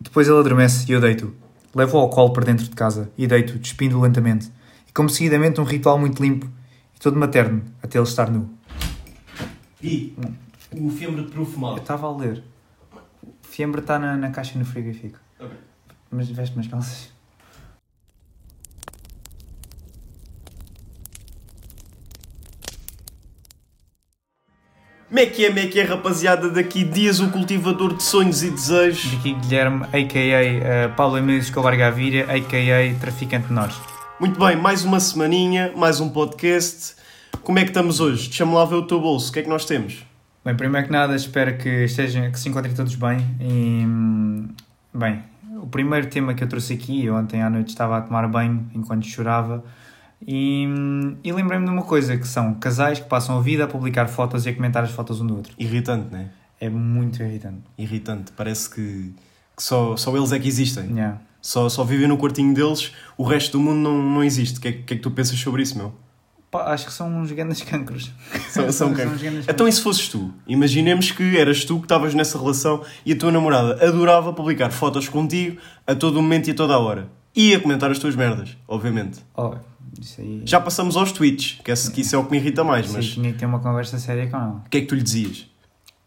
Depois ele adormece e eu deito. Levo-o ao colo para dentro de casa e deito, despindo lentamente. E como seguidamente um ritual muito limpo e todo materno, até ele estar nu. E o fiambre de peru Eu estava a ler. O fiambre está na, na caixa no frigorífico. Ok. Mas veste umas calças. Como é que é, como é que é, rapaziada? Daqui dias o cultivador de sonhos e desejos. Daqui Guilherme, a.k.a. uh, Paulo Emílio Escobar Gaviria, a.k.a. Traficante de Nós. Muito bem, mais uma semaninha, mais um podcast. Como é que estamos hoje? Deixa-me lá ver o teu bolso. O que é que nós temos? Bem, primeiro que nada, espero que, estejam, que se encontrem todos bem. E, bem, o primeiro tema que eu trouxe aqui, eu ontem à noite estava a tomar banho enquanto chorava. E, e lembrei-me de uma coisa, que são casais que passam a vida a publicar fotos e a comentar as fotos um do outro. Irritante, né? É muito irritante. Irritante. Parece que, que só, só eles é que existem. Yeah. Só, só vivem no quartinho deles, o resto do mundo não, não existe. O que, é, que é que tu pensas sobre isso, meu? Pá, acho que são uns grandes cancros. São, são uns grandes Então, e se fosses tu? Imaginemos que eras tu que estavas nessa relação e a tua namorada adorava publicar fotos contigo a todo momento e a toda a hora. E a comentar as tuas merdas, obviamente. Oh, isso aí. Já passamos aos tweets, que, esse, que isso é o que me irrita mais, aí mas tinha que ter uma conversa séria com ela. o que é que tu lhe dizias?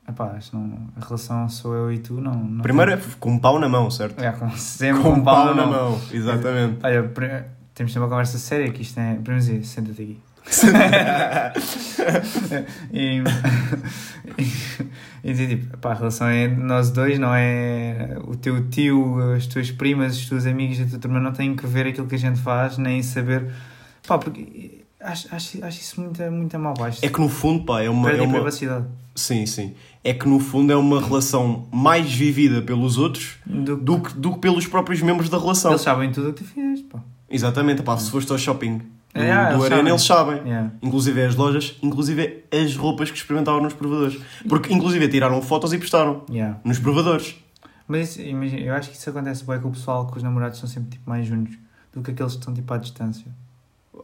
Epá, não, a relação sou eu e tu, não. não Primeiro é com um pau na mão, certo? É, com, sempre Com um pau na mão, exatamente. Olha, temos de ter uma conversa séria que isto é. Primeiro senta-te aqui. e, e, dizer tipo, pá, a relação é de nós dois, não é o teu tio, as tuas primas, os teus amigos, a tua turma não têm que ver aquilo que a gente faz, nem saber. Pá, porque acho, acho, acho isso muito, muito mal baixo. É que no fundo, pá, é uma. Perde É a uma... privacidade. Sim, sim. É que no fundo é uma relação mais vivida pelos outros Do, do que, do que pelos próprios membros da relação. Eles sabem tudo o que tu fizeste, pá. Exatamente, pá, se foste ao shopping do, É, do eles Arena, sabem. eles sabem. Yeah. Inclusive as lojas, inclusive as roupas que experimentavam nos provadores. Porque inclusive tiraram fotos e postaram Yeah. nos provadores. Mas imagina, eu acho que isso acontece bem com o pessoal, que os namorados são sempre tipo, mais juntos do que aqueles que estão tipo à distância.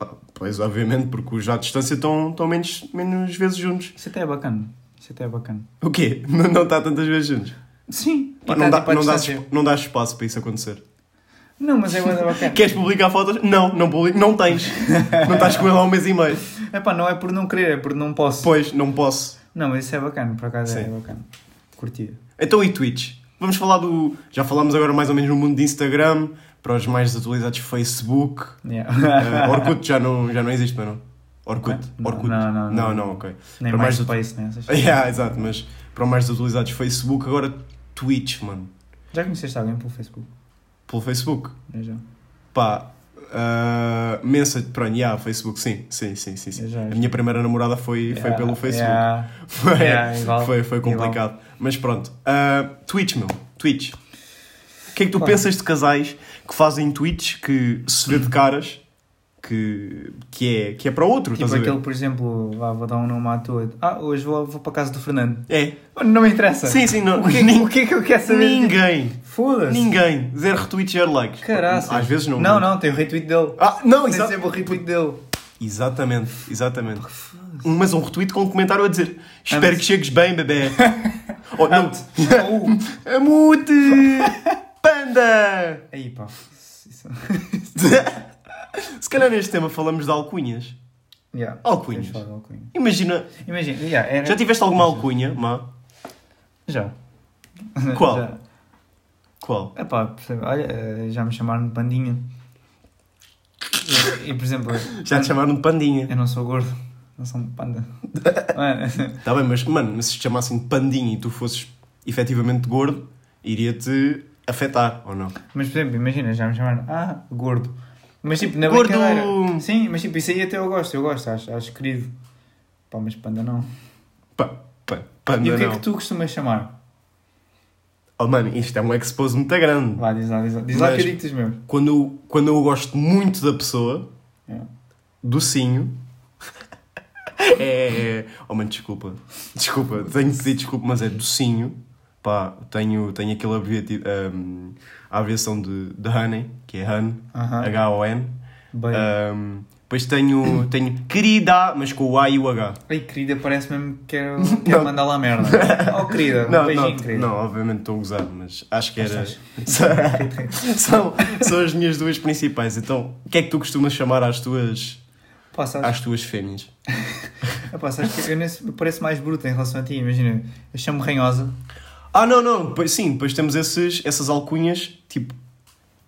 Ah, Pois, obviamente, porque os à distância estão, estão menos, menos vezes juntos. Isso até é bacana. Isso até é bacana. O quê? Não, não está tantas vezes juntos? Sim, Pá, e não, dá, tipo, não, dá, não dá espaço para isso acontecer. Não, mas é bué da bacana. Queres publicar fotos? Não, não publico. Não tens. não estás com ele há um mês e meio. Epá, não é por não querer, é por não posso. Pois, não posso. Não, mas isso é bacana, por acaso é Sim. bacana. Curtia. Então e Twitch? Vamos falar do. Já falámos agora mais ou menos no mundo de Instagram, para os mais atualizados Facebook. Yeah. Uh, Orkut já não, já não existe, mas não. Orkut. Não, Orkut. não, não, não, não. ok. Nem para mais mais space, né? Essas- Yeah, exato, mas para os mais atualizados Facebook, agora Twitch, mano. Já conheceste alguém pelo Facebook? Pelo Facebook. Eu já. Pá. Uh, mensagem, pronto, yeah, Facebook, sim, sim, sim, sim. sim. Eu já. A minha primeira namorada foi, foi Yeah, pelo Facebook. yeah. Foi, Yeah, igual, foi, foi igual. complicado. Mas pronto. Uh, Twitch, meu. Twitch. O que é que tu Pá. pensas de casais que fazem Twitch que se vê de caras que, que, é, que é para outro? Tipo aquele, por exemplo, vá, vou dar um nome à toa. Ah, hoje vou, vou para a casa do Fernando. É. Não me interessa. Sim, sim, não. O que, Nin- o que é que eu quero saber? Ninguém. Foda-se. Ninguém. Zero retweets, zero likes. Caraças. Às vezes não. Não, não, tem o retweet dele. Ah, não, Tem exa- sempre o retweet dele. Exatamente, exatamente. Mas um retweet com um comentário a dizer Espero mas- que chegues bem, bebê. oh, não. Uh, Amute! Panda! Aí pá. Isso- Se calhar neste tema falamos de alcunhas. Yeah. Alcunhas. De alcunha. Imagina, Imagina, yeah, era... já tiveste alguma alcunha, má? Já. Qual? Já. Qual? Epá, olha, eh, já me chamaram de pandinha. E, e, por exemplo, Já te chamaram de pandinha. eu não sou gordo, não sou panda. Mano, Tá bem, mas mano, mas se te chamassem de pandinha e tu fosses efetivamente gordo, iria-te afetar, ou não? mas por exemplo, imagina, já me chamaram, ah, gordo. Mas tipo, na Gordo! brincadeira. Sim, mas tipo, isso aí até eu gosto, eu gosto, acho, acho querido. Pá, mas panda não. Pá, pá, panda e o que é não. que tu costumas chamar? Oh mano, isto é um expose muito grande. Vá, diz lá, diz lá. Diz lá que eu meus. Quando, eu- quando eu gosto muito da pessoa, É. docinho. é, é. Oh mano, desculpa. Desculpa, tenho que pedir desculpa, mas é docinho. Pá, tenho, tenho aquele abreviativo, a abreviação de, de Honey, que é Hun, Aham. H-O-N. Bem. Um, Depois tenho, tenho querida, mas com o A e o H. Ai, querida, parece mesmo que quero, quero mandar lá merda. Oh, querida, um Não, beijinho, não, querida. não, obviamente estou a gozar, mas acho que era. São, são as minhas duas principais. Então, o que é que tu costumas chamar às tuas, Pá, às tuas fêmeas? Sabes que eu nesse, eu pareço mais bruta em relação a ti, imagina. Eu chamo ranhosa. Ah, não, não, pois, sim, depois temos esses, essas alcunhas, tipo,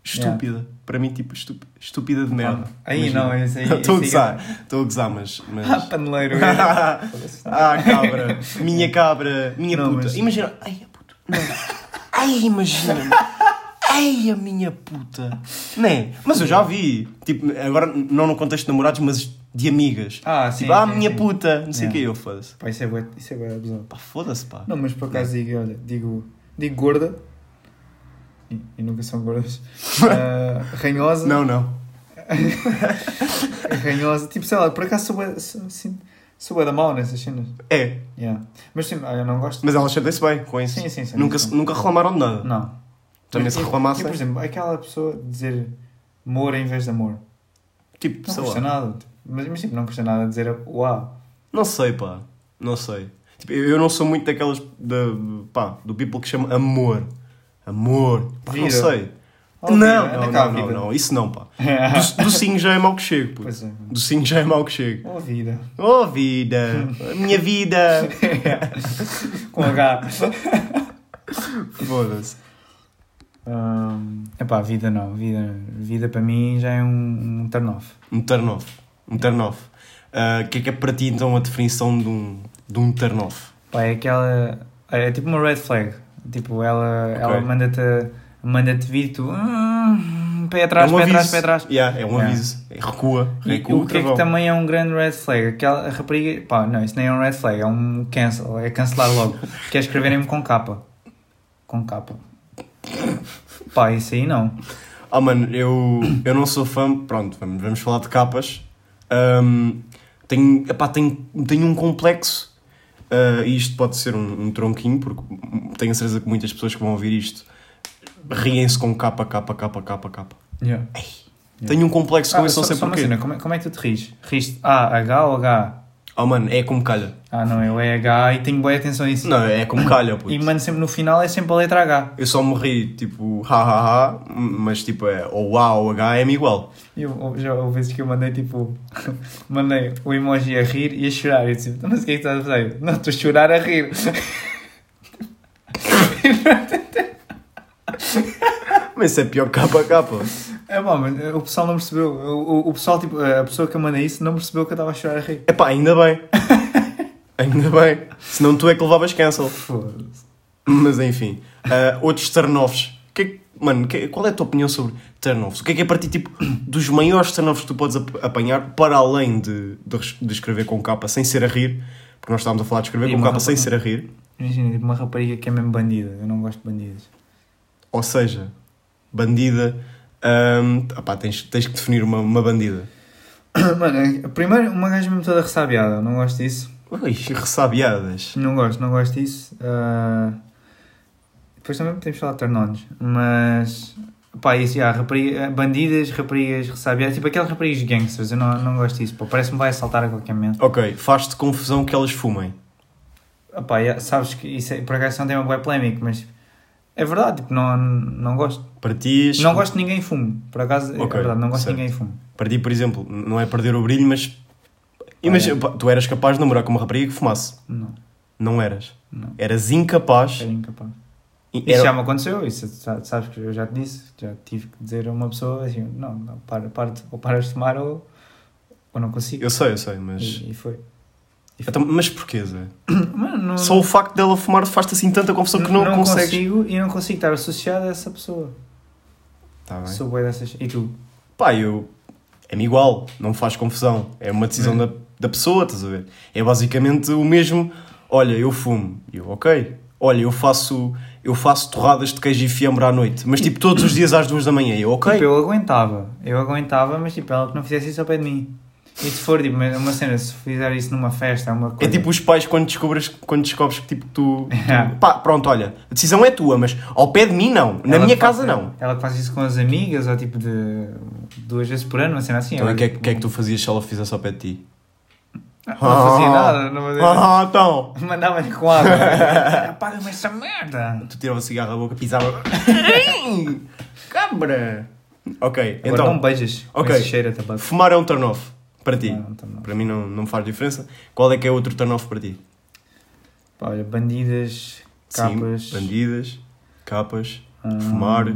estúpida. Para mim, tipo, estúpida, estúpida de merda. Aí Imagina. não, esse aí. Estou a gozar, estou a gozar, mas. mas... Ah, paneleiro. ah, cabra, minha cabra, minha Não, puta. mas- Imagina, ai, a puta. Não. Ai, imagina. Ai, a minha puta. Não é? Mas eu já vi, tipo, agora não no contexto de namorados, mas de amigas. Ah, sim. tipo, ah, sim, minha sim. puta, não sei o Yeah. que, eu foda-se. Pá, isso é bué, isso é bué absurdo. Pá, foda-se, pá. Não, mas por acaso digo, olha, digo, digo gorda. E, e nunca são gordas. Ah, ranhosa. Não, não. Ranhosa. Tipo, sei lá, por acaso sou bué, sou, assim, sou bué da mal nessas cenas. É, Yeah. Mas sim, eu não gosto. mas elas sentem-se bem com isso. Sim, sim, sim. Nunca, sim. nunca reclamaram de nada. Não. Também se reclamassem. E, por exemplo, aquela pessoa dizer amor em vez de amor. Tipo, Não sei lá. nada. Mas, mas tipo, não custa nada dizer uau. Não sei, pá. Não sei. Tipo, eu não sou muito daquelas. Da, pá, do people que chama amor. Amor. Pá, não sei. Oh, não, vida, não, não, não, não, isso não, pá. Do, sim já é mau que chego, pô. Pois é. Do sim já é mau que chego. Oh, vida. Oh, vida. Minha vida. Com H. Foda-se. Hum, epá, vida não. Vida, vida para mim já é um, um turn off. Um turn off. Um turn off. Ah, O que é que é para ti, então, a definição de um, de um turn off? Pá, é aquela. É tipo uma red flag. Tipo, ela, Ok. ela manda-te manda vir e tu. hum, pé atrás, é um pé atrás, pé atrás. Yeah, é um Yeah. aviso. Recua. E Recua o que é que também é um grande red flag? Aquela rapariga. Pá, não, isso nem é um red flag, é um cancel. É cancelar logo. que é escreverem-me com capa. Com capa. Pá, isso aí não. Ah, mano, eu, eu não sou fã. Pronto, vamos, vamos falar de capas. Ahm, tenho, epá, tenho, tenho um complexo. ah, e isto pode ser um, um tronquinho, porque tenho a certeza que muitas pessoas que vão ouvir isto riem-se com capa, capa, capa, capa, capa. Yeah. Tenho um complexo com Ah, isso, não sei porquê. como, é, como é que tu te rires? Riste A, H ou H? Oh, mano, é como calha. Ah, não, eu é H e tenho boa atenção a isso. Não, é como calha, puto. E mando sempre no final é sempre a letra H. Eu só me ri, tipo, ha ha ha, mas tipo, é ou A ou H é-me igual. Eu, já houve vezes que eu mandei tipo. mandei o emoji a rir e a chorar. E eu disse, mas o que é que estás a fazer? Não, estou a chorar a rir. Mas isso é pior que capa, capa. É bom, mas o pessoal não percebeu. O, o, o pessoal, tipo, a pessoa que eu mandei isso não percebeu que eu estava a chorar a rir. Epá, ainda bem. ainda bem. Senão tu é que levavas cancel. Foda-se. Mas enfim, ah, outros turn-offs. Que é que- mano, que- qual é a tua opinião sobre turn-offs? O que é que é para ti, tipo, dos maiores turn-offs que tu podes ap- apanhar, para além de, de, de escrever com capa sem ser a rir? Porque nós estávamos a falar de escrever E com capa sem ser a rir. Imagina, tipo, uma rapariga que é mesmo bandida. Eu não gosto de bandidas. Ou seja, bandida. Ahm, opá, tens, tens que definir uma, uma bandida. Mano, primeiro, uma gaja mesmo toda ressabiada. Não gosto disso. Ui, ressabiadas. Não gosto, não gosto disso. Ah, Depois também podemos falar de turn-ons. Mas. Pá, isso, já, rapariga, bandidas, raparigas ressabiadas. Tipo aquelas raparigas gangsters. Eu não, não gosto disso. Pô, parece que me vai assaltar a qualquer momento. Ok, faz-te confusão que elas fumem. Ah, pá, já, sabes que isso é, por acaso não tem uma boa polémica, mas. É verdade, tipo, não, não gosto. Para ti, Não gosto de ninguém fume. Por acaso, é Ok, verdade, não gosto certo. de ninguém fume. para ti, por exemplo, não é perder o brilho, mas. Imagina, pá, tu eras capaz de namorar com uma rapariga que fumasse. Não, Não eras. não. Eras incapaz. Era incapaz. Isso era- já me aconteceu, isso sa- sabes que eu já te disse, já tive que dizer a uma pessoa assim, não, não para, para, ou paras de fumar ou, ou não consigo. Eu sei, eu sei, mas. E, e foi. Então, mas porquê, Zé? Mano, não, Só o facto dela fumar faz-te assim tanta confusão que não, consegues. consigo e não consigo estar associado a essa pessoa. Tá bem. Sou bué dessas. E tu? Pá, eu. É-me igual, não me faz confusão. É uma decisão Hum. da, da pessoa, estás a ver? É basicamente o mesmo. Olha, eu fumo. Eu, ok. Olha, eu faço, eu faço torradas de queijo e fiambre à noite. Mas tipo, todos os dias às duas da manhã. Eu, ok. Tipo, eu aguentava, eu aguentava, mas tipo, ela que não fizesse isso ao pé de mim. E se for tipo uma cena, se fizer isso numa festa, é uma coisa. É tipo os pais quando descobres, quando descobres que tipo tu, tu-. Pá, pronto, olha, a decisão é tua, mas ao pé de mim não. Na Ela minha que faz- casa não. Ela que faz isso com as amigas, ou tipo de duas vezes por ano, uma cena assim. Então, o que, é, tipo, que é que tu fazias se ela fizesse ao pé de ti? Não fazia nada, não fazia nada. Ah, então. Mandava-lhe com água. Apaga-me essa merda. Tu tirava o cigarro da boca, pisava. Cabra! Ok, Agora então, não beijas. ok. Cheira tabaco. fumar é um turn off para ti. Não, não. Para mim não, não faz diferença. Qual é que é outro turn off para ti? Pá, Olha, bandidas, capas. Sim, bandidas, capas, hum, fumar.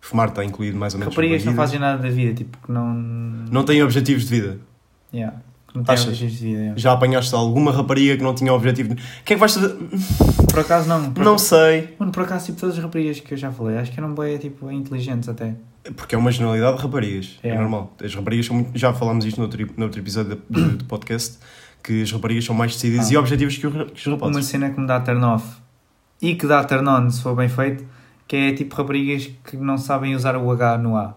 Fumar está incluído mais ou menos. Raparigas não fazem nada da vida, tipo, que não. Não têm objetivos de vida. Yeah, não têm Achas? objetivos de vida. yeah. Já apanhaste alguma rapariga que não tinha objetivo de... O que é que vais fazer? Por acaso não. Por Não acaso, sei. Mano, por acaso, tipo, todas as raparigas que eu já falei, acho que eram bem, tipo, inteligentes até. Porque é uma generalidade de raparigas. É, É. normal. As raparigas são muito... Já falámos isto no outro, no outro episódio de- do podcast. Que as raparigas são mais decididas Ah. e objetivas que, o- que os rapazes. Uma cena que me dá turn off e que dá turn on se for bem feito, que é tipo raparigas que não sabem usar o H no A,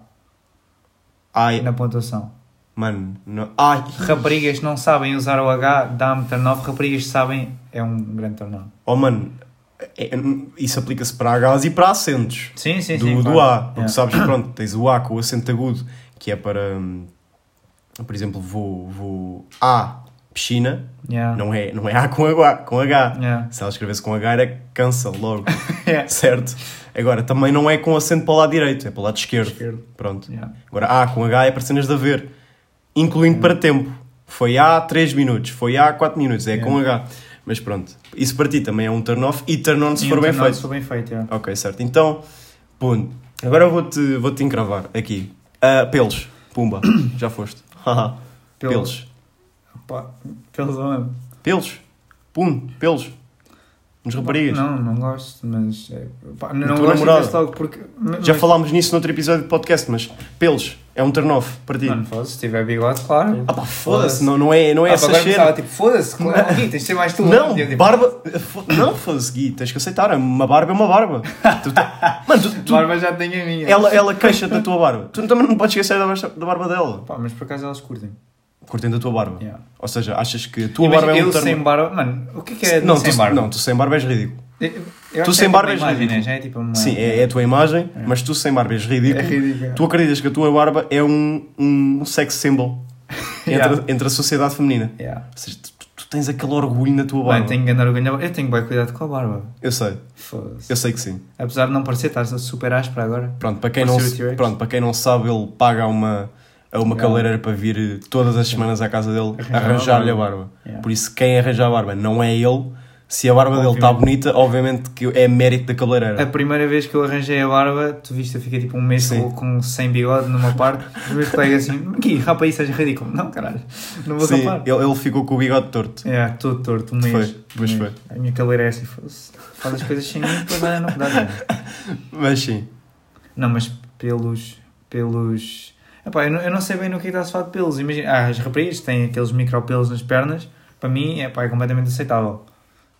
Ai, na pontuação. mano. Não... Ai. Raparigas que não sabem usar o H, dá-me turn off. Raparigas que sabem, é um grande turn on. Oh, mano. É- isso aplica-se para Hs e para acentos. Sim, sim, do, sim. do claro. A. Porque Yeah. sabes, pronto, tens o A com o acento agudo, que é para, hum, por exemplo, vou, vou A, piscina, Yeah. não é, não é A com H, com H. Yeah. Se ela escrevesse com H era cansa logo, Yeah. certo? Agora, também não é com acento para o lado direito, é para o lado esquerdo. Esquerdo. Pronto. Yeah. Agora, A com H é para cenas de haver, incluindo para tempo. Foi A 3 minutos, foi A 4 minutos, é Yeah. com H. Mas pronto, isso para ti também é um turn off e turn on se E for um bem turn on feito. Se for bem feito, yeah. Ok, certo. Então, ponto. Agora eu vou-te vou -te encravar aqui. Ah, pelos. Pumba. Já foste. Haha. Pelo- pelos. Pá, pelos? Pelos. Pum. Pelos. Nos raparigas. Não, não gosto, mas. é, pá, não gosto namorada? desse logo porque. Já mas- falámos nisso noutro episódio de podcast, mas pelos. É um turn off para ti. Mano, foda-se, se tiver bigode, claro. Ah pá, foda-se. Não, não é, não é Ah, essa cena. tipo, foda-se, claro, Gui, tens de ser mais tu. Não, eu, tipo, barba. fo- Não, foda-se, Gui. Tens que aceitar. Uma barba é uma barba. Tu te- Mano, tu, tu- Barba já tenho a minha. ela, ela queixa da tua barba. Tu também não podes esquecer da, da barba dela. Pá, mas por acaso elas curtem. Curtem da tua barba. Yeah. Ou seja, achas que a tua Imagina, barba é um eu turn sem barba. Mano, o que é que é não, sem tu, barba? não, tu sem barba és ridículo. Eu- eu tu sem barba é és tipo uma imagem, ridículo. né? É tipo uma. Sim, é, é a tua imagem, mas tu sem barba és ridículo. É ridículo. Tu acreditas que a tua barba é um, um sex symbol entre, Yeah. entre a sociedade feminina. Yeah. Ou seja, tu, tu- tens aquele orgulho na tua barba. Mano, tenho que andar a ganhar. Eu tenho bem cuidado com a barba. Eu sei, eu sei que sim. Apesar de não parecer, estás super áspera agora. Pronto, para quem, não, pronto, para quem não sabe, ele paga a uma, a uma Yeah. cabeleireira para vir todas as semanas à casa dele arranjar-lhe a barba. Yeah. Por isso, quem arranja a barba não é ele. Se a barba dele está bonita, obviamente que é mérito da cabeleireira. A primeira vez que eu arranjei a barba, tu viste, eu fiquei tipo um mês Sim. com, sem bigode numa parte. Os meus colegas assim, aqui, rapa aí, seja ridículo. Não, caralho, não vou Sim, rapar. ele, ele ficou com o bigode torto. É, todo torto, um mês. Foi, pois um mês. A minha cabeleireira é assim, faz as coisas sem mim, depois não dá nada. Mas sim. Não, mas pelos. pelos. Epá, eu, não, eu não sei bem no que é que está a falar de pelos. Imagina, ah, as raparigas têm aqueles micropelos nas pernas, para mim epá, é completamente aceitável.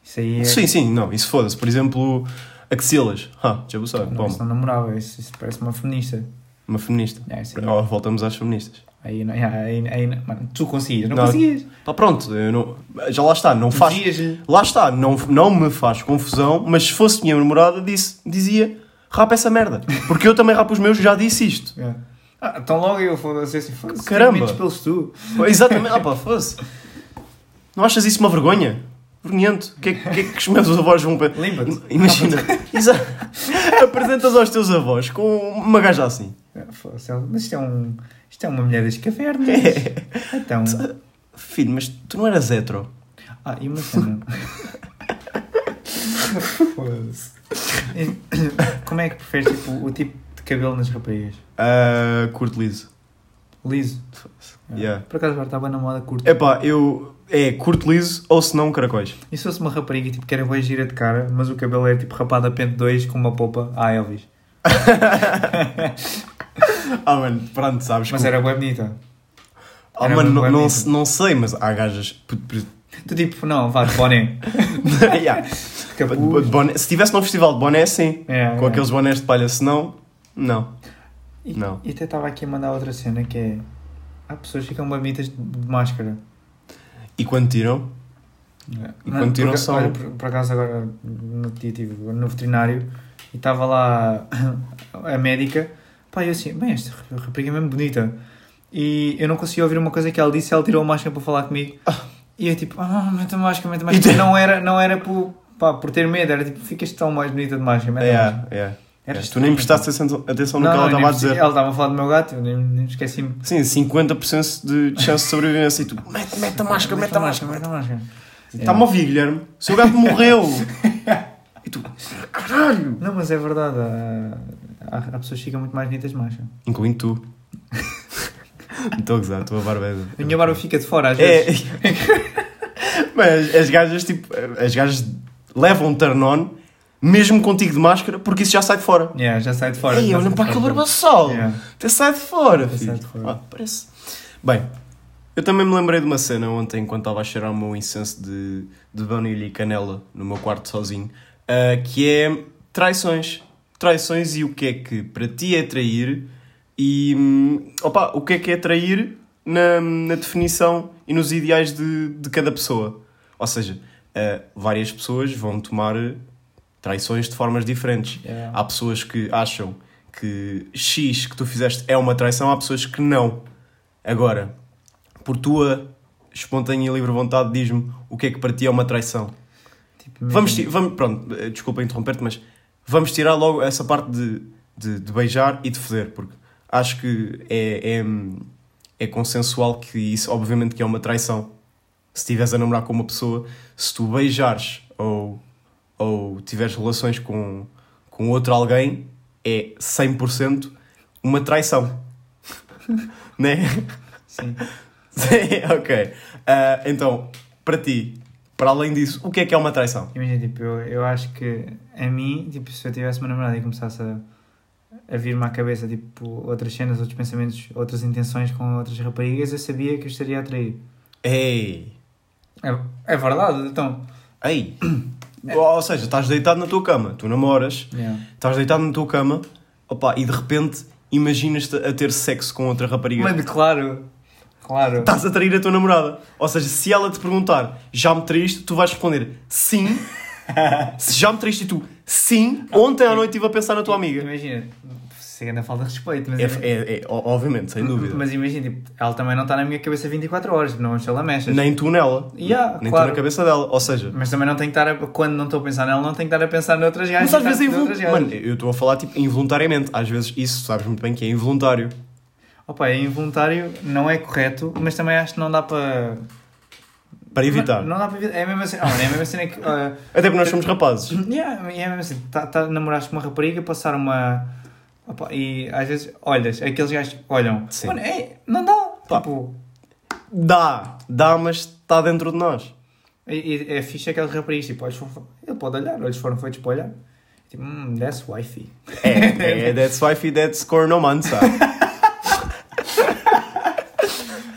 Isso aí é. Sim, sim, não, isso foda-se. Por exemplo, axilas. Ah, já vou saber. Não, isso não namorava, isso, isso parece uma feminista. Uma feminista. É, aí, Oh, voltamos às feministas. aí, não- aí, aí, mano, tu conseguias, não, Não. conseguias. Pá, pronto, não, já lá está, não faz. Lá está, não, não me faz confusão, mas se fosse minha namorada, disse, dizia, rapa essa merda. Porque eu também rapo os meus, já disse isto. Yeah. Ah, então logo eu foda-se assim, foda-se, Caramba. pelos tu. Exatamente, ah pá, fosse. Não achas isso uma vergonha? Vergonhento. O que, é, que- é que os meus avós vão... Limpa-te. Imagina, apresentas aos teus avós com uma gaja assim. Ah, foda-se, Mas isto é um. Isto é uma mulher das cavernas. Então. Filho, mas tu não eras hetero? Ah, e uma cena. Foda-se. Como é que preferes tipo, o tipo cabelo nas raparigas? Ah, curto liso. Liso. Yeah. Por acaso agora está bem na moda curto. Epá, eu... É curto liso ou se não caracóis. E se fosse uma rapariga tipo, que era bem gira de cara, mas o cabelo é tipo rapado a pente 2 com uma polpa à Elvis. Ah, mano, pronto, sabes Mas que- era bem bonita. Ah, era mano, não, não, não sei, mas há gajas... Tu tipo, não, vá de boné. Yeah. Capuz. Boné- Se estivesse num festival de boné, sim. É, Com é. aqueles bonés de palha, se não, não. E, Não. e até estava aqui a mandar outra cena que é. Há pessoas que ficam bonitas de máscara. E quando tiram, E quando tiram por, são- olha, por, por acaso agora no dia tive no veterinário e estava lá a médica, pá, eu assim, bem, esta rapariga é mesmo bonita. E eu não conseguia ouvir uma coisa que ela disse, ela tirou a máscara para falar comigo. E eu tipo, ah, mete a máscara, mete a E máscara. Não era, não era por, pá, por ter medo, era tipo, ficas tão mais bonita de máscara, mete a máscara. é, é. Era É, tu nem prestaste atenção, no Não, que ela estava a dizer. Ela estava a falar do meu gato, eu nem, nem esqueci-me. Sim, 50% de chance de sobrevivência. E tu, mete, mete a máscara, mete a máscara. mete a máscara. Está-me a ouvir, Guilherme. O seu gato morreu. e tu, caralho. Não, mas é verdade, há, há, pessoas que ficam muito mais bonitas de máscara. Incluindo tu. Estou a gozar, a barba. é- A minha barba fica de fora às É. vezes. Mas as gajas, tipo, as gajas levam turn on mesmo contigo de máscara porque isso já sai de fora. Yeah, já sai de fora. Ei, olha para aquele barbaçol. Yeah. Até sai de fora, Até filho. sai de fora. Ah, parece. Bem, eu também me lembrei de uma cena ontem enquanto estava a cheirar o meu incenso de, de baunilha e canela no meu quarto sozinho, ah, que é traições. Traições e o que é que para ti é trair e hum, opa, o que é que é trair na, na definição e nos ideais de, de cada pessoa. Ou seja, ah, várias pessoas vão tomar traições de formas diferentes. Yeah. Há pessoas que acham que X que tu fizeste é uma traição, há pessoas que não. Agora, por tua espontânea e livre vontade, diz-me o que é que para ti é uma traição. Tipo, Vamos, vamos pronto, eh, desculpa interromper-te, mas vamos tirar logo essa parte de, de, de beijar e de foder, porque acho que é, é, é consensual que isso, obviamente, que é uma traição. Se estiveres a namorar com uma pessoa, se tu beijares ou, ou tiveres relações com, com outro alguém, é 100% uma traição. né? Sim. Sim, ok. Ah, então, para ti, para além disso, o que é que é uma traição? Imagina, tipo, eu, eu acho que a mim, tipo, se eu tivesse uma namorada e começasse a, a vir-me à cabeça, tipo, outras cenas, outros pensamentos, outras intenções com outras raparigas, eu sabia que eu estaria a trair. Ei! É, é verdade, então. Ei! Ou seja, estás deitado na tua cama, tu namoras, Yeah. estás deitado na tua cama, opa, e de repente imaginas-te a ter sexo com outra rapariga. Mas, claro, claro. Estás a trair a tua namorada. Ou seja, se ela te perguntar, já me traíste, tu vais responder sim. se já me traíste e tu, sim, ontem à noite estive a pensar na tua amiga. Imagina, se ainda falta de respeito, mas, É, é- é- o- obviamente, sem dúvida. mas imagina, tipo, ela também não está na minha cabeça 24 horas, não se ela mexe. Nem tu nela. Yeah, Nem claro. tu na cabeça dela. Ou seja, Mas também não tenho que estar a, quando não estou a pensar nela, não tenho que estar a pensar noutras gajas. Mas às e vezes é involuntário. Mano, eu estou a falar tipo involuntariamente. Às vezes isso sabes muito bem que é involuntário. Opa, é involuntário, não é correto, mas também acho que não dá para. Para evitar. Não, não dá para evitar. É a mesma cena, oh, é a mesma cena que. ah, Até porque nós somos rapazes. yeah, é a mesma cena. Tá, tá, namoraste com uma rapariga, passar uma. Opa, e às vezes olhas, aqueles gajos olham. Sim. Mano, é, não dá. Pá. Tipo. Dá, dá, mas está dentro de nós. E, e é fixe aqueles raparigas, tipo, foram. Ele pode olhar, olhos foram feitos para olhar. Tipo, hum, that's wifey. É, é that's wifey, that's cornomança.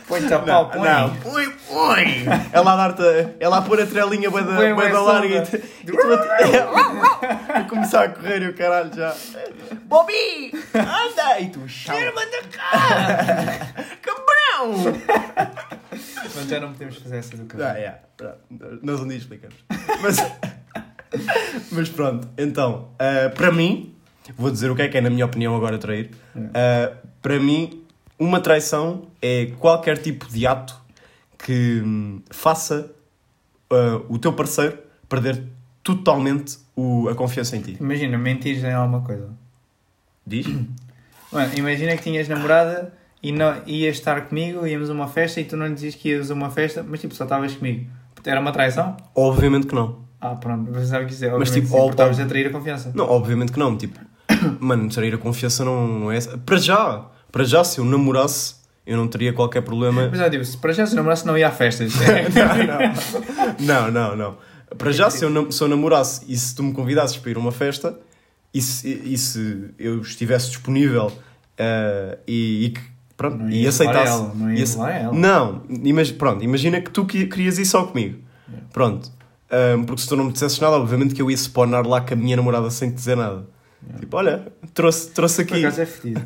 Põe-te a pau, põe. Não, põe, põe. Ela a dar-te, ela a pôr a trelinha bué da larga e, tu- e tu a, a começar a correr e o caralho já. Bobby, anda! E tu, chama da cara! Cabrão! Mas já não podemos fazer essa do Ah, cabelo. yeah, pronto. Nós um dia explicamos. Mas, mas pronto, então, ah, para mim, vou dizer o que é que é, na minha opinião, agora trair. Ah, para mim, uma traição é qualquer tipo de ato que hum, faça ah, o teu parceiro perder totalmente o- a confiança em ti. Imagina, mentires em alguma coisa. Diz? Mano, imagina que tinhas namorada e não, ias estar comigo, íamos a uma festa e tu não lhe dizias que ias a uma festa, mas tipo, só estavas comigo. Era uma traição? Obviamente que não. Ah, pronto, mas sabe o que dizer. Mas, Obviamente tipo, estavas a trair a confiança. Não, obviamente que não. Tipo, mano, trair a confiança não, não é. Para já, para já, se eu namorasse, eu não teria qualquer problema. Mas já digo, se para já se namorasse não ia a festas. Não, não, não. Para já, se eu, nam- se eu namorasse e se tu me convidasses para ir a uma festa e se, e se eu estivesse disponível eh, e, e que pronto, Não e aceitasse. ela, não ace- levar ela. Não, imag- pronto, imagina que tu que- querias ir só comigo. Pronto. Ahm, porque se tu não me dissesses nada, obviamente que eu ia spawnar lá com a minha namorada sem te dizer nada. Tipo, olha, trouxe, trouxe Por aqui. acaso é fedido.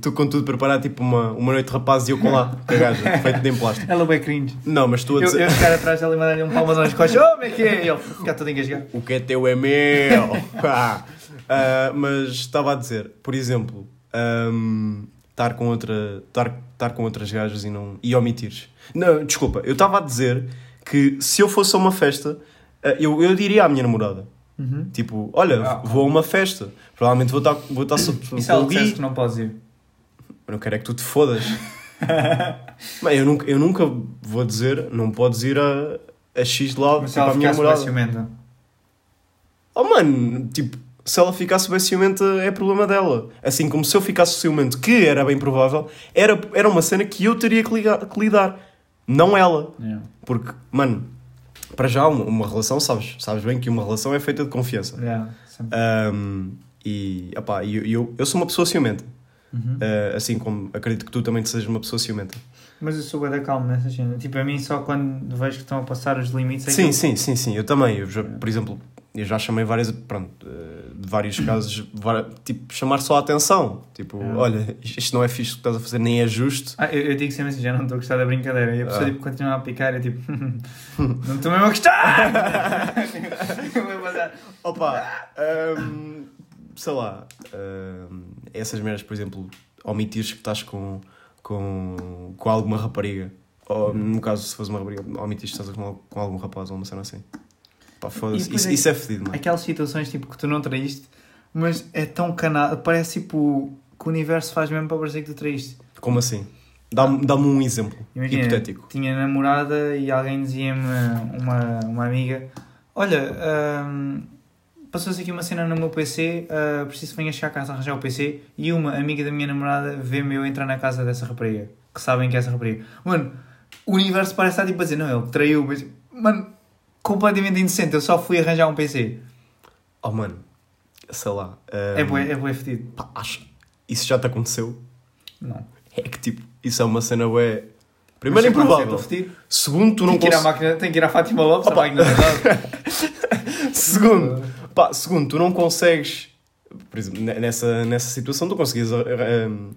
Tu com tudo preparado, tipo uma, uma noite de rapaz e eu com lá, com a gaja, feito de plástico. Ela é bem cringe. Não, mas estou a Eu, dizer. eu ficar atrás dela e mandar-lhe um palmadão nas costas. Oh, como é que é? E ele ficar todo engasgado. O que é teu é meu. Ah. Ah, mas estava a dizer, por exemplo, ahm, estar com outra, estar, estar com outras gajas e não e omitires. Não, desculpa, eu estava a dizer que se eu fosse a uma festa, ah, eu, eu diria à minha namorada, Uhum. tipo, olha, Ah. vou a uma festa, provavelmente vou estar, vou estar so- E se com ela o dissesse que não podes ir? eu não quero é que tu te fodas. Bem, eu, nunca, eu nunca vou dizer, não podes ir a, a X de lado, Mas se tipo, ela à minha namorada. Oh mano, tipo, se ela ficasse bem ciumenta é problema dela. Assim como se eu ficasse ciumento, que era bem provável, era, era uma cena que eu teria que, ligar- que lidar. Não ela. Yeah. Porque, mano, para já uma, uma relação, sabes, sabes bem que uma relação é feita de confiança. Yeah, sempre. E, opá, eu, eu, eu sou uma pessoa ciumenta. Uhum. Ah, assim como acredito que tu também sejas uma pessoa ciumenta. Mas eu sou da calma nessa cena. Tipo, a mim só quando vejo que estão a passar os limites é Sim, que sim, sim, sim. Eu também. Eu já, por exemplo, eu já chamei várias, pronto, eh, de vários casos, tipo, chamar só a atenção. Tipo, Ah. olha, isto não é fixe o que estás a fazer, nem é justo. Ah, eu, eu digo sempre assim, já não estou a gostar da brincadeira. E a pessoa Ah. tipo, continua a picar e tipo, não estou mesmo a gostar! Passar. Opa, hum, sei lá, hum, essas merdas, por exemplo, omitires que estás com, com, com alguma rapariga. Ou, no caso, se fosse uma rapariga, omitires que estás com, com algum rapaz ou uma cena assim. Pá, foda-se. Isso, é- isso é fedido, mano. Aquelas situações tipo que tu não traíste, mas é tão canado, parece tipo que o universo faz mesmo para parecer que tu traíste. Como assim? Dá-me dá um exemplo Imagina, hipotético. tinha namorada e alguém dizia-me, uma, uma amiga: Olha, hum, passou-se aqui uma cena no meu PC, ah, preciso que venhas chegar a casa arranjar o PC. E uma amiga da minha namorada vê-me eu entrar na casa dessa rapariga, que sabem que é essa rapariga. Mano, o universo parece estar tipo a dizer: Não, ele traiu, mas, mano, completamente indecente. Eu só fui arranjar um PC. Oh, mano, sei lá. É hum, bué, é bué fedido. Pá, acho, isso já te aconteceu? Não. É que tipo, isso é uma cena bué. Primeiro acontecer, improvável. fedido. Segundo, tu não Tem que ir à cons... máquina, tem que ir à Fátima Lopes, Opa. máquina da verdade. Segundo, pá, segundo, tu não consegues. Por exemplo, ne- nessa, nessa situação, tu conseguias. um,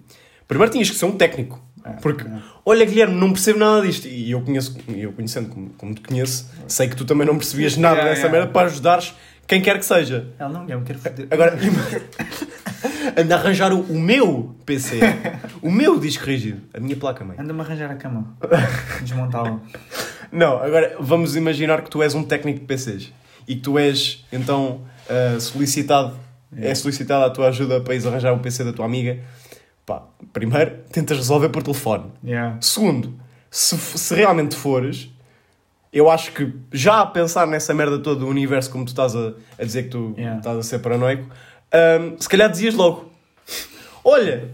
Primeiro tinhas que ser um técnico. Ah, Porque, não. olha, Guilherme, não percebo nada disto. E eu conheço, eu conhecendo como, como te conheço, sei que tu também não percebias nada Yeah, dessa yeah. merda para ajudares quem quer que seja. Ela não, eu quero foder. Agora, anda a arranjar o, o meu PC, o meu disco rígido, a minha placa, mãe. Anda-me a arranjar a cama. Desmontá-la. Não, agora vamos imaginar que tu és um técnico de PCs e que tu és então ah, solicitado, é solicitada a tua ajuda para ires arranjar o PC da tua amiga. Pá, primeiro, tentas resolver por telefone. Yeah. Segundo, se, se realmente fores, eu acho que já a pensar nessa merda toda do universo, como tu estás a, a dizer que tu Yeah. estás a ser paranoico, ahm, se calhar dizias logo: Olha,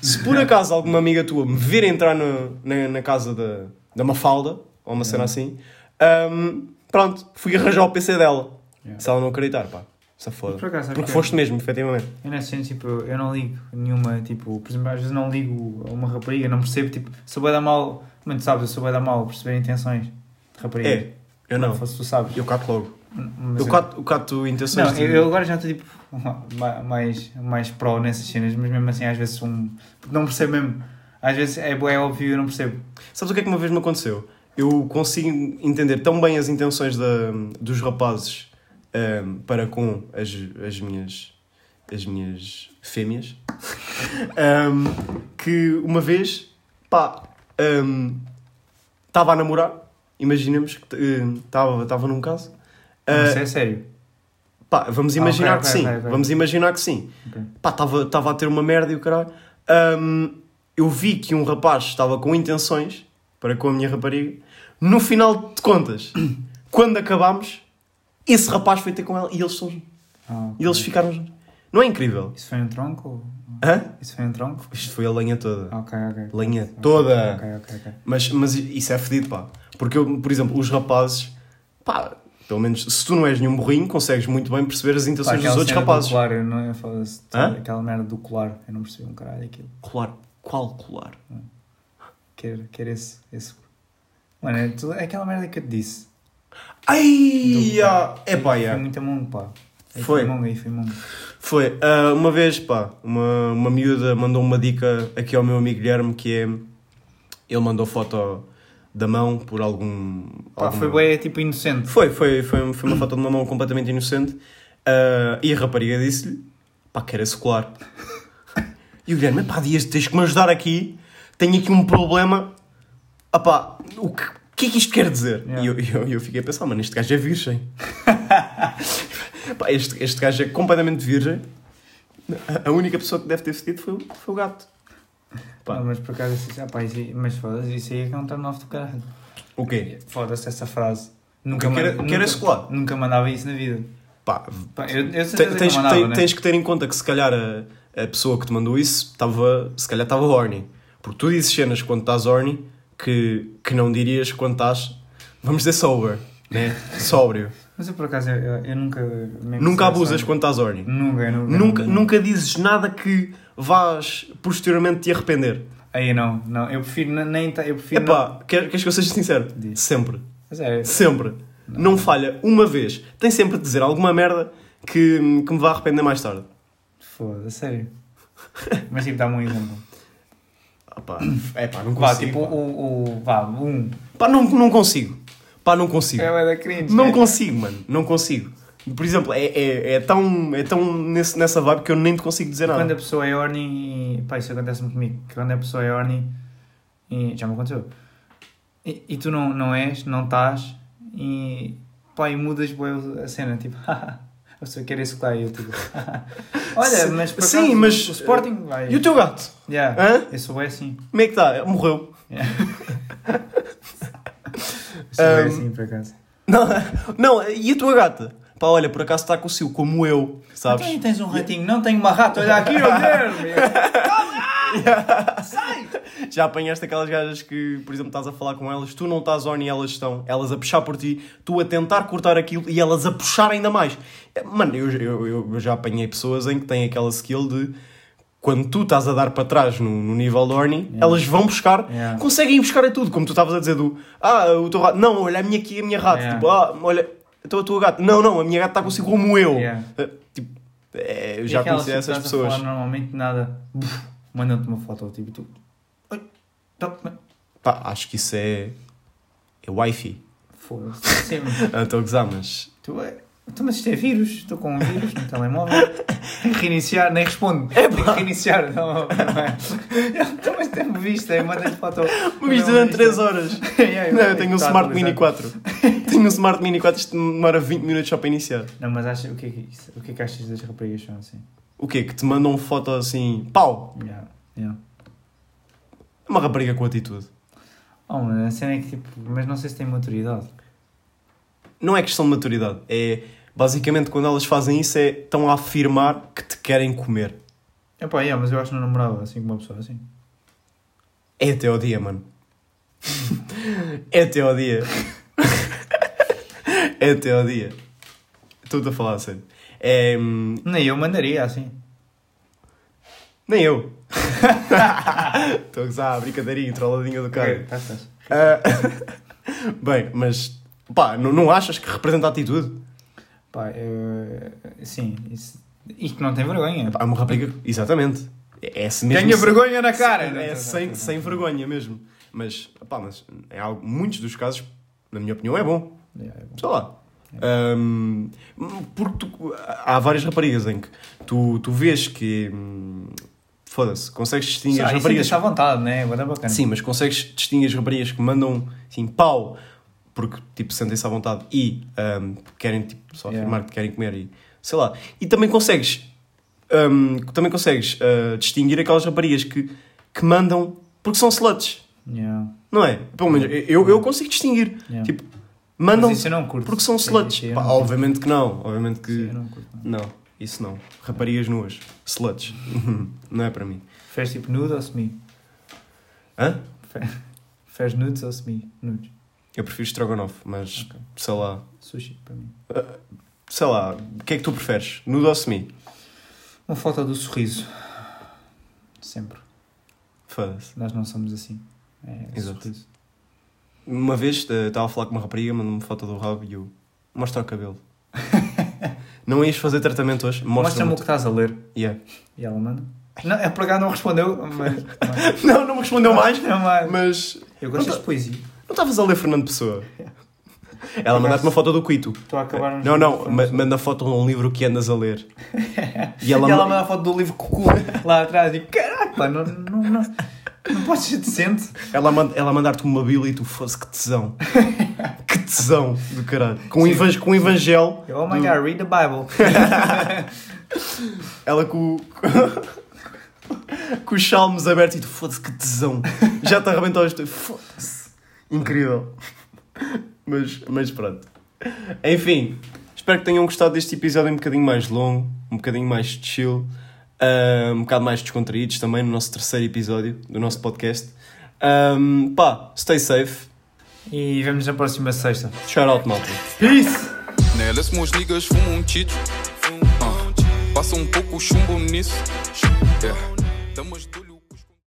se por acaso alguma amiga tua me vir entrar no- na, na casa da, da Mafalda, ou uma cena assim, ahm, pronto, fui arranjar o PC dela. Yeah. Se ela não acreditar, pá, se foda. Por acaso, Porque que- foste mesmo, efetivamente. Eu nessa cena, tipo, eu não ligo nenhuma, tipo, por exemplo, às vezes não ligo a uma rapariga, não percebo, tipo, sou bem da mal, como tu sabes, eu sou bem da mal, perceber intenções de rapariga. É, eu não. Fosse tu sabes. Eu cato logo. Mas Eu cato, eu cato intenções Não, de- eu, eu agora já estou tipo ma- mais, mais pró nessas cenas, mas mesmo assim às vezes sou um. Não percebo mesmo. Às vezes é, é óbvio eu não percebo. Sabes o que é que uma vez me aconteceu? Eu consigo entender tão bem as intenções da, dos rapazes ahm, para com as, as minhas as minhas fêmeas ahm, que uma vez pá estava a namorar imaginemos que estava estava num caso Ah, isso é sério. Pá, vamos Ah, imaginar ok, que ok, sim. ok, ok. Vamos imaginar que sim. Ok. Pá, estava a ter uma merda e o caralho. Eu vi que um rapaz estava com intenções para com a minha rapariga. No final de contas, quando acabámos, esse rapaz foi ter com ela e eles são. Ah, ok. E eles ficaram juntos. Não é incrível? Isso foi um tronco? Hã? Isso foi um tronco? Isto foi a lenha toda. Ok, ok. Lenha Ok, toda. Ok, ok, ok. Mas, mas isso é fedido, pá. Porque, eu, por exemplo, os rapazes, pá, pelo menos se tu não és nenhum burrinho, consegues muito bem perceber as Pá, intenções dos aquela outros rapazes. Do colar, eu não eu foda-se, Hã? Aquela merda do colar, eu não percebi um caralho aquilo. Colar. Qual colar? Quero, quero esse, esse. Mano, é, tudo- é aquela merda que eu te disse. Ai, Do- ah, é pá, Foi é. muito mundo, pá. Aí Foi. mongo, aí foi. Foi. ah, uma vez, pá, uma, uma miúda mandou uma dica aqui ao meu amigo Guilherme que é. Ele mandou foto da mão por algum. Pá, foi bem, tipo, inocente. Foi, foi, foi, foi uma foto de uma mão completamente inocente. ah, e a rapariga disse-lhe, pá, que era secular. E o Guilherme, pá, Dias, tens que me ajudar aqui. Tenho aqui um problema. Ah pá, o que, que é que isto quer dizer? Yeah. E eu, eu, eu fiquei a pensar, mano, este gajo é virgem. pá, este, este gajo é completamente virgem. A- única pessoa que deve ter cedido foi, o- foi o gato. Pá. Não, mas por acaso, isso, ah, pá, isso, mas foda-se, isso aí é que é um turn off do caralho. O quê? Foda-se essa frase. Nunca, Que era- nunca- secular. Nunca mandava isso na vida. Pá, Pá, eu, eu Te- tens, que mandava, te- né? tens que ter em conta que se calhar a, a pessoa que te mandou isso estava, se calhar estava horny. Porque tu dizes cenas quando estás horny que, que não dirias quando estás, vamos dizer sober, né? Sóbrio. Mas eu por acaso, eu, eu- eu nunca... nunca abusas sabe? quando estás horny. Nunca, nunca. Nunca, nunca dizes nada que vás posteriormente te arrepender. Aí não, não. Eu prefiro nem... Eu prefiro Epá, quer- queres que eu seja sincero? Diz. Sempre. não... Mas é, Sempre. Não. falha uma vez. Tem sempre de dizer alguma merda que, que me vá arrepender mais tarde. foda, sério. Mas tipo, dá-me um exemplo. É pá, não Vá, consigo. tipo, pá. o, o... Vá, um... Pá, não, não consigo. Pá, não consigo. É da cringe, Não né? consigo, mano. Não consigo. Por exemplo, é, é, é tão, é tão nesse, nessa vibe que eu nem te consigo dizer nada. Quando a pessoa é horny. Pá, isso acontece-me comigo. Quando a pessoa é horny... E já me aconteceu. E, e tu não, não és, não estás... E... Pá, e mudas bué a cena. Tipo... a pessoa quer esse claro. E eu tipo... Olha, Sim, mas por sim, mas- O Sporting vai... E o teu gato? Yeah. Hã? Eu sou bem assim. Como é que está? Morreu. Eu sou bem Um, assim, por acaso. Não, não, e a tua gata? Pá, olha, por acaso está com o cio, como eu, sabes? Então, tens um ratinho? Não tenho uma rata, olha aqui, olha! Sai! Já apanhaste aquelas gajas que, por exemplo, estás a falar com elas, tu não estás on e elas estão, elas a puxar por ti, tu a tentar cortar aquilo e elas a puxar ainda mais. É, Mano, eu, eu, eu já apanhei pessoas em que têm aquela skill de quando tu estás a dar para trás no, no nível de horny, Yeah. elas vão buscar, Yeah. conseguem ir buscar a tudo, como tu estavas a dizer do ah, o teu rato, não, olha a minha aqui, a minha rata, Yeah. tipo, ah, olha, então a tua gata, não, não, a minha gata está consigo como eu. Yeah. Eh, Tipo, é, eu E já conheci essas pessoas. falar normalmente nada. Mandam-te uma foto, tipo, tu. Oi, tá, mas- Pá, acho que isso é. é Wi-Fi. Foda-se. Sim, Estou a gozar, mas. tu é. Então, mas isto é vírus, estou com um vírus no telemóvel. Tem que reiniciar, nem respondo. Tem que reiniciar. Não, não é. Então, mas tem-me visto, é, manda-lhe foto. Me viste durante 3 horas. Yeah, Não, eu tenho um Smart Mini atualizado. 4. tenho um Smart Mini 4, isto demora 20 minutos só para iniciar. Não, mas acha, o, que é que, isso- o que é que achas das raparigas são assim? O quê? Que te mandam foto assim. Pau! Yeah, yeah. Uma rapariga com atitude. Oh, mano, a cena é que tipo, mas não sei se tem maturidade. Não é questão de maturidade. É. Basicamente, quando elas fazem isso, é. estão a afirmar que te querem comer. É pá, yeah, mas eu acho que não namorava assim com uma pessoa assim. É até ao dia, mano. é até ao dia. é até ao dia. Estou-te a falar a sério. É. Nem eu mandaria assim. Nem eu. Estou a gozar, brincadeirinha, trolladinha do cara. Ah, bem, mas pá, não, não achas que representa a atitude? Pá, eu, sim, isso, isto não tem vergonha. Pá, É uma rapariga, exatamente. É, é mesmo. Ganha vergonha na cara! É, sem, sem vergonha mesmo. Mas, pá, mas em algo- muitos dos casos, na minha opinião, é bom. Yeah, é bom. Sei lá. Ahm, porque tu- há várias raparigas em que tu, tu vês que. hum, Foda-se, consegues distinguir Ah, as isso raparigas. deixa à vontade, né? Agora é bacana. Sim, mas consegues distinguir as raparigas que mandam assim pau porque tipo sentem-se à vontade e ahm, querem tipo só Yeah. afirmar que querem comer e sei lá. E também consegues ahm, também consegues ah, distinguir aquelas raparigas que, que mandam porque são sluts, Yeah, não é? Pelo menos eu, eu consigo distinguir. yeah. Tipo, mandam isso eu não curto. porque são sluts. isso Pá, obviamente que não, obviamente que Sim, eu não curto. não. não, isso não. Raparigas nuas, sluts. não é para mim. Fez tipo nude ou semi? Hã? Fez nudes ou semi? Nudes. Eu prefiro estrogonofe, mas Ok. sei lá, Sushi, para mim. sei lá, o que é que tu preferes? Nudo ou semi? Uma foto do sorriso. Sempre. Foda-se. Nós não somos assim. É Exato. sorriso. Uma vez estava a falar com uma rapariga, mandou-me foto do rabo e eu mostra o cabelo. Não ias fazer tratamento hoje? Mostra-me Mostra-me. o que estás a ler. Yeah. E ela manda. Não, é por acaso não respondeu, mas. mas- Não, não me respondeu mais, Não, mas- mas. Eu gosto de poesia. Não estavas a ler Fernando Pessoa? Ela mandaste uma foto do Quito. Estou a acabar Não, não, ma- manda foto de um livro que andas a ler. E ela, E ela ma- manda a foto do livro Cocô lá atrás e caraca, pá, não, não, não, não podes ser decente. ela, manda, ela mandar-te uma bíblia e tu fosse que tesão. que tesão do caralho. Com, um evan- com um evangelho. Oh my do- god, read the Bible. Ela com, com os salmos abertos e tu foda-se que tesão. Já te arrebentou os teus. Foda-se. Incrível. Mas, mas pronto. Enfim, espero que tenham gostado deste episódio um bocadinho mais longo, um bocadinho mais chill, um bocado mais descontraídos também no nosso terceiro episódio do nosso podcast. Um, pá, stay safe. E vemos na próxima sexta. Shout out, malta. Peace! Nelas, meus niggas fumam um tito. Ah, passa um pouco chumbo nisso. Yeah.